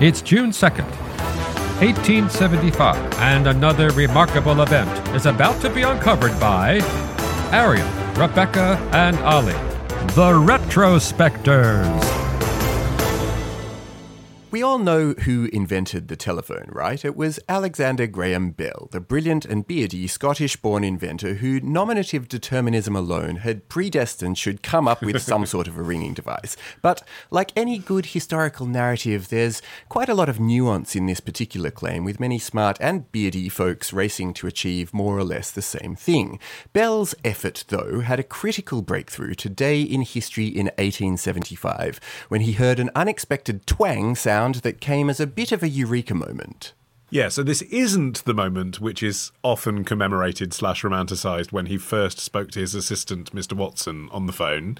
It's June 2nd, 1875, and another remarkable event is about to be uncovered by Arion, Rebecca, and Olly, the Retrospectors. We all know who invented the telephone, right? It was Alexander Graham Bell, the brilliant and beardy Scottish born inventor who nominative determinism alone had predestined should come up with some sort of a ringing device. But like any good historical narrative, there's quite a lot of nuance in this particular claim, with many smart and beardy folks racing to achieve more or less the same thing. Bell's effort, though, had a critical breakthrough today in history in 1875 when he heard an unexpected twang sound that came as a bit of a eureka moment. Yeah, so this isn't the moment which is often commemorated slash romanticised when he first spoke to his assistant, Mr. Watson, on the phone.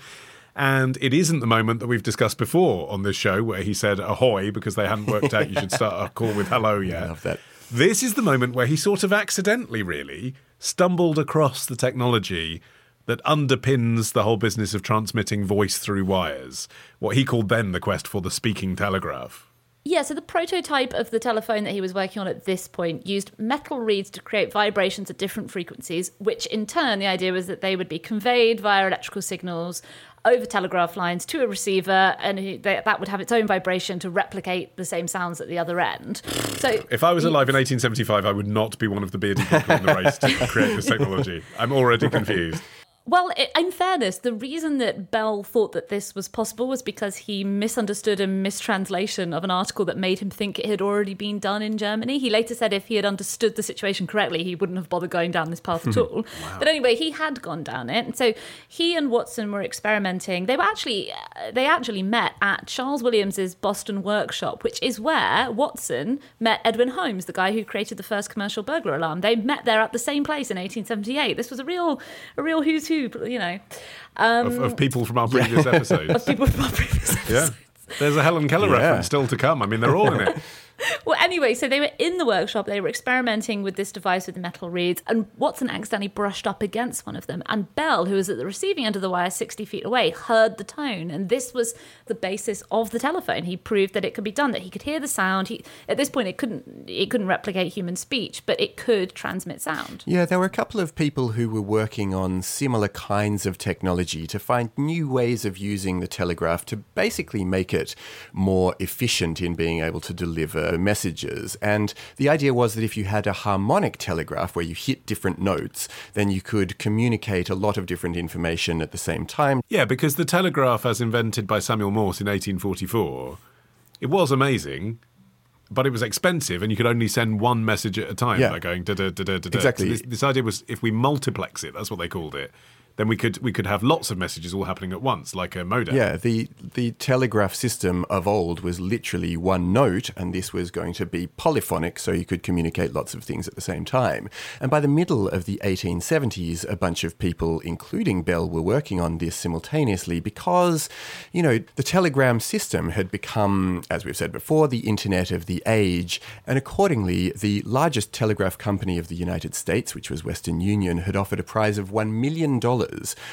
And it isn't the moment that we've discussed before on this show where he said ahoy because they hadn't worked out you should start a call with hello yet. I love that. This is the moment where he sort of accidentally, really, stumbled across the technology that underpins the whole business of transmitting voice through wires, what he called then the quest for the speaking telegraph. Yeah, so the prototype of the telephone that he was working on at this point used metal reeds to create vibrations at different frequencies, which in turn, the idea was that they would be conveyed via electrical signals over telegraph lines to a receiver, and that would have its own vibration to replicate the same sounds at the other end. So, if I was alive in 1875, I would not be one of the bearded people in the race to create this technology. I'm already confused. Well, in fairness, the reason that Bell thought that this was possible was because he misunderstood a mistranslation of an article that made him think it had already been done in Germany. He later said if he had understood the situation correctly, he wouldn't have bothered going down this path at all. wow. But anyway, he had gone down it, and so he and Watson were experimenting. They were actually uh, they actually met at Charles Williams's Boston workshop, which is where Watson met Edwin Holmes, the guy who created the first commercial burglar alarm. They met there at the same place in 1878. This was a real a real who's who you know. Um, of, of, people from our previous yeah. episodes. of people from our previous episodes. Yeah. There's a Helen Keller yeah. reference still to come. I mean, they're all in it. well, anyway, so they were in the workshop. They were experimenting with this device with the metal reeds, and Watson accidentally brushed up against one of them. And Bell, who was at the receiving end of the wire, 60 feet away, heard the tone. And this was the basis of the telephone. He proved that it could be done, that he could hear the sound. He, at this point, it couldn't, it couldn't replicate human speech, but it could transmit sound. Yeah, there were a couple of people who were working on similar kinds of technology to find new ways of using the telegraph to basically make it more efficient in being able to deliver messages. And the idea was that if you had a harmonic telegraph where you hit different notes, then you could communicate a lot of different information at the same time. Yeah, because the telegraph, as invented by Samuel Morse in 1844, it was amazing but it was expensive and you could only send one message at a time yeah. by going da da da da da. Exactly. So this, this, idea was if we multiplex it, that's what they called it then we could we could have lots of messages all happening at once, like a modem. Yeah, the the telegraph system of old was literally one note, and this was going to be polyphonic, so you could communicate lots of things at the same time. And by the middle of the 1870s, a bunch of people, including Bell, were working on this simultaneously because, you know, the telegram system had become, as we've said before, the internet of the age, and accordingly, the largest telegraph company of the United States, which was Western Union, had offered a prize of one million dollars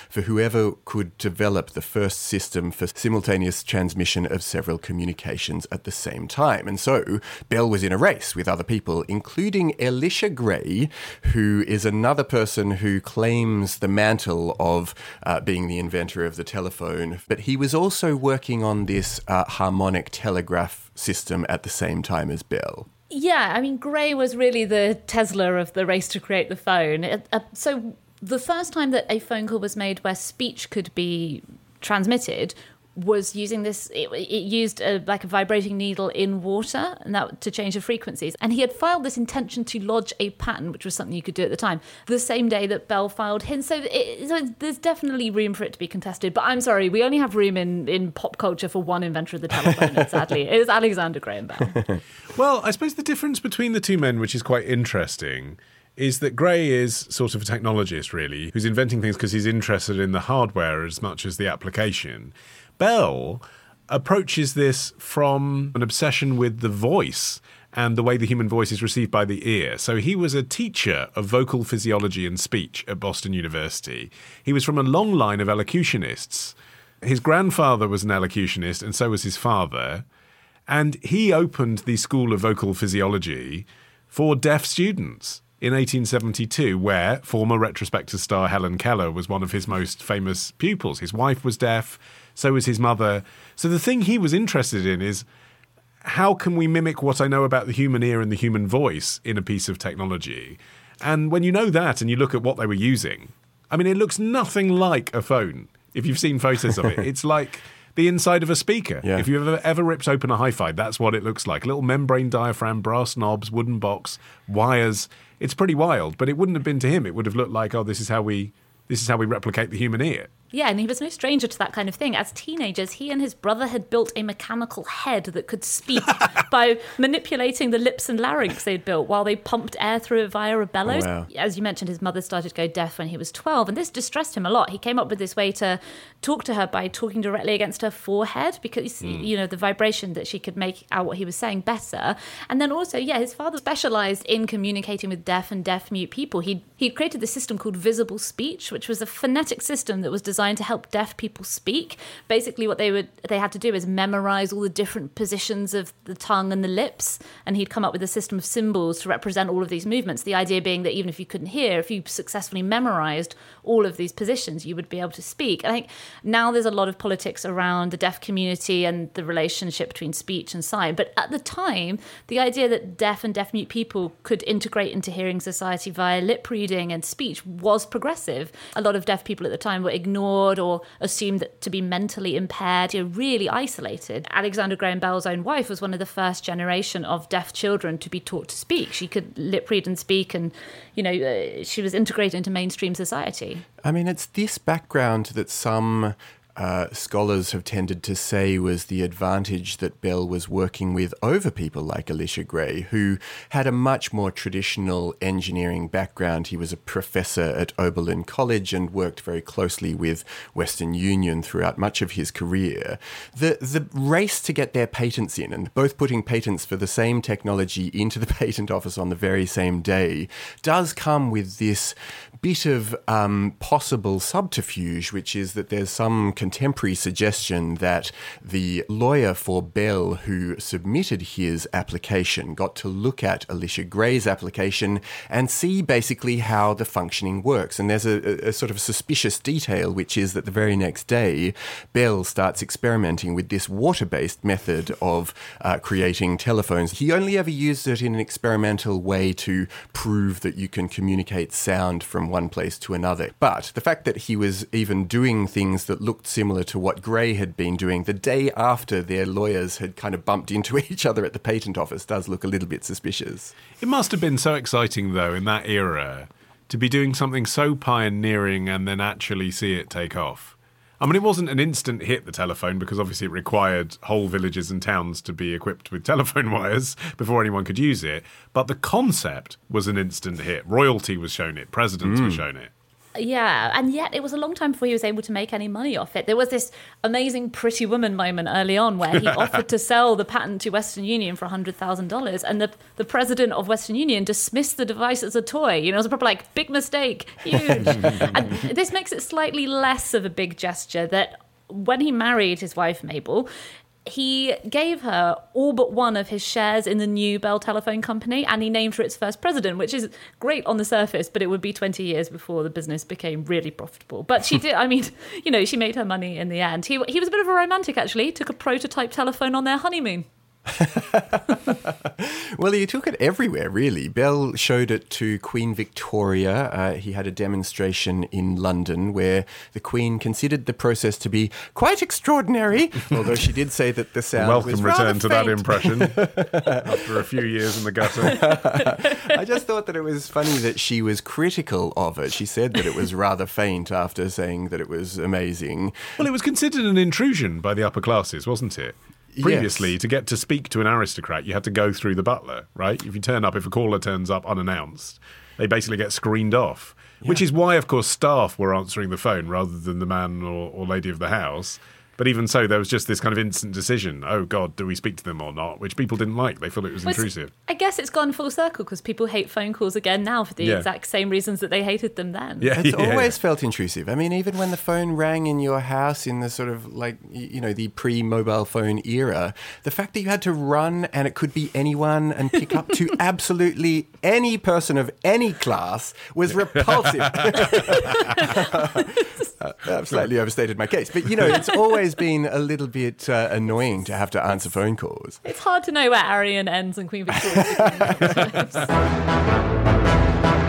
for whoever could develop the first system for simultaneous transmission of several communications at the same time. And so Bell was in a race with other people, including Elisha Gray, who is another person who claims the mantle of uh, being the inventor of the telephone. But he was also working on this uh, harmonic telegraph system at the same time as Bell. Yeah, I mean, Gray was really the Tesla of the race to create the phone. Uh, so the first time that a phone call was made where speech could be transmitted was using this. It, it used a, like a vibrating needle in water, and that to change the frequencies. And he had filed this intention to lodge a patent, which was something you could do at the time, the same day that Bell filed his. So, it, so there's definitely room for it to be contested. But I'm sorry, we only have room in in pop culture for one inventor of the telephone. sadly, it is Alexander Graham Bell. well, I suppose the difference between the two men, which is quite interesting is that Gray is sort of a technologist, really, who's inventing things because he's interested in the hardware as much as the application. Bell approaches this from an obsession with the voice and the way the human voice is received by the ear. So he was a teacher of vocal physiology and speech at Boston University. He was from a long line of elocutionists. His grandfather was an elocutionist, and so was his father. And he opened the School of Vocal Physiology for deaf students in 1872, where former Retrospector star Helen Keller was one of his most famous pupils. His wife was deaf, so was his mother. So the thing he was interested in is how can we mimic what I know about the human ear and the human voice in a piece of technology? And when you know that and you look at what they were using, I mean, it looks nothing like a phone. If you've seen photos of it, it's like the inside of a speaker. Yeah. If you've ever, ever ripped open a hi fi, that's what it looks like. A little membrane diaphragm, brass knobs, wooden box, wires. It's pretty wild, but it wouldn't have been to him. It would have looked like, oh, this is how we this is how we replicate the human ear. Yeah, and he was no stranger to that kind of thing. As teenagers, he and his brother had built a mechanical head that could speak by manipulating the lips and larynx they'd built while they pumped air through it via a bellows. Oh, wow. As you mentioned, his mother started to go deaf when he was 12, and this distressed him a lot. He came up with this way to talk to her by talking directly against her forehead because, mm. you know, the vibration that she could make out what he was saying better. And then also, yeah, his father specialized in communicating with deaf and deaf mute people. He he created this system called visible speech, which was a phonetic system that was designed to help deaf people speak. Basically, what they would they had to do is memorize all the different positions of the tongue and the lips, and he'd come up with a system of symbols to represent all of these movements. The idea being that even if you couldn't hear, if you successfully memorized all of these positions, you would be able to speak. I think now there's a lot of politics around the deaf community and the relationship between speech and sign, but at the time, the idea that deaf and deaf mute people could integrate into hearing society via lip reading and speech was progressive. A lot of deaf people at the time were ignored or assumed to be mentally impaired, you know, really isolated. Alexander Graham Bell's own wife was one of the first generation of deaf children to be taught to speak. She could lip read and speak, and you know, uh, she was integrated into mainstream society. I mean, it's this background that some uh, scholars have tended to say was the advantage that Bell was working with over people like Elisha Gray, who had a much more traditional engineering background. He was a professor at Oberlin College and worked very closely with Western Union throughout much of his career. The, the race to get their patents in, and both putting patents for the same technology into the patent office on the very same day, does come with this bit of um, possible subterfuge, which is that there's some contemporary suggestion that the lawyer for Bell who submitted his application got to look at Elisha Gray's application and see basically how the functioning works. And there's a, a sort of suspicious detail, which is that the very next day, Bell starts experimenting with this water based method of uh, creating telephones. He only ever used it in an experimental way to prove that you can communicate sound from one place to another. But the fact that he was even doing things that looked similar to what Gray had been doing the day after their lawyers had kind of bumped into each other at the patent office does look a little bit suspicious. It must have been so exciting, though, in that era to be doing something so pioneering and then actually see it take off. I mean, it wasn't an instant hit, the telephone, because obviously it required whole villages and towns to be equipped with telephone wires before anyone could use it. But the concept was an instant hit. Royalty was shown it, presidents mm. were shown it. Yeah, and yet it was a long time before he was able to make any money off it. There was this amazing Pretty Woman moment early on where he offered to sell the patent to Western Union for $100,000, and the, the president of Western Union dismissed the device as a toy. You know, it was a proper like big mistake, huge. and this makes it slightly less of a big gesture that when he married his wife Mabel, he gave her all but one of his shares in the new Bell Telephone Company and he named her its first president, which is great on the surface, but it would be 20 years before the business became really profitable. But she did, I mean, you know, she made her money in the end. He, he was a bit of a romantic, actually. Took a prototype telephone on their honeymoon. well, he took it everywhere, really. Bell showed it to Queen Victoria. Uh, he had a demonstration in London where the Queen considered the process to be quite extraordinary, although she did say that the sound Welcome was return to that impression after a few years in the gutter. I just thought that it was funny that she was critical of it. She said that it was rather faint after saying that it was amazing. Well, it was considered an intrusion by the upper classes, wasn't it? Previously, Yes. to get to speak to an aristocrat, you had to go through the butler, right? If you turn up, if a caller turns up unannounced, they basically get screened off. Which is why, of course, staff were answering the phone rather than the man or, or lady of the house. But even so, there was just this kind of instant decision oh, God, do we speak to them or not? Which people didn't like. They thought it was Well, intrusive. I guess it's gone full circle because people hate phone calls again now for the Yeah. exact same reasons that they hated them then. Yeah, It's yeah, always felt intrusive. I mean, even when the phone rang in your house in the sort of like, you know, the pre mobile phone era, the fact that you had to run and it could be anyone and pick up to absolutely any person of any class was repulsive. Uh, I've slightly overstated my case. But, you know, it's always been a little bit uh, annoying to have to answer phone calls. It's hard to know where Arion ends and Queen Victoria begins.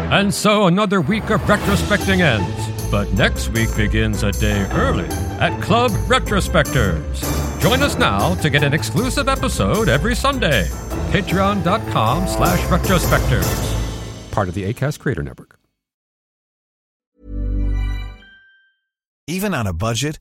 And so another week of retrospecting ends. But next week begins a day early at Club Retrospectors. Join us now to get an exclusive episode every Sunday. Patreon.com slash retrospectors. Part of the ACAST Creator Network. Even on a budget,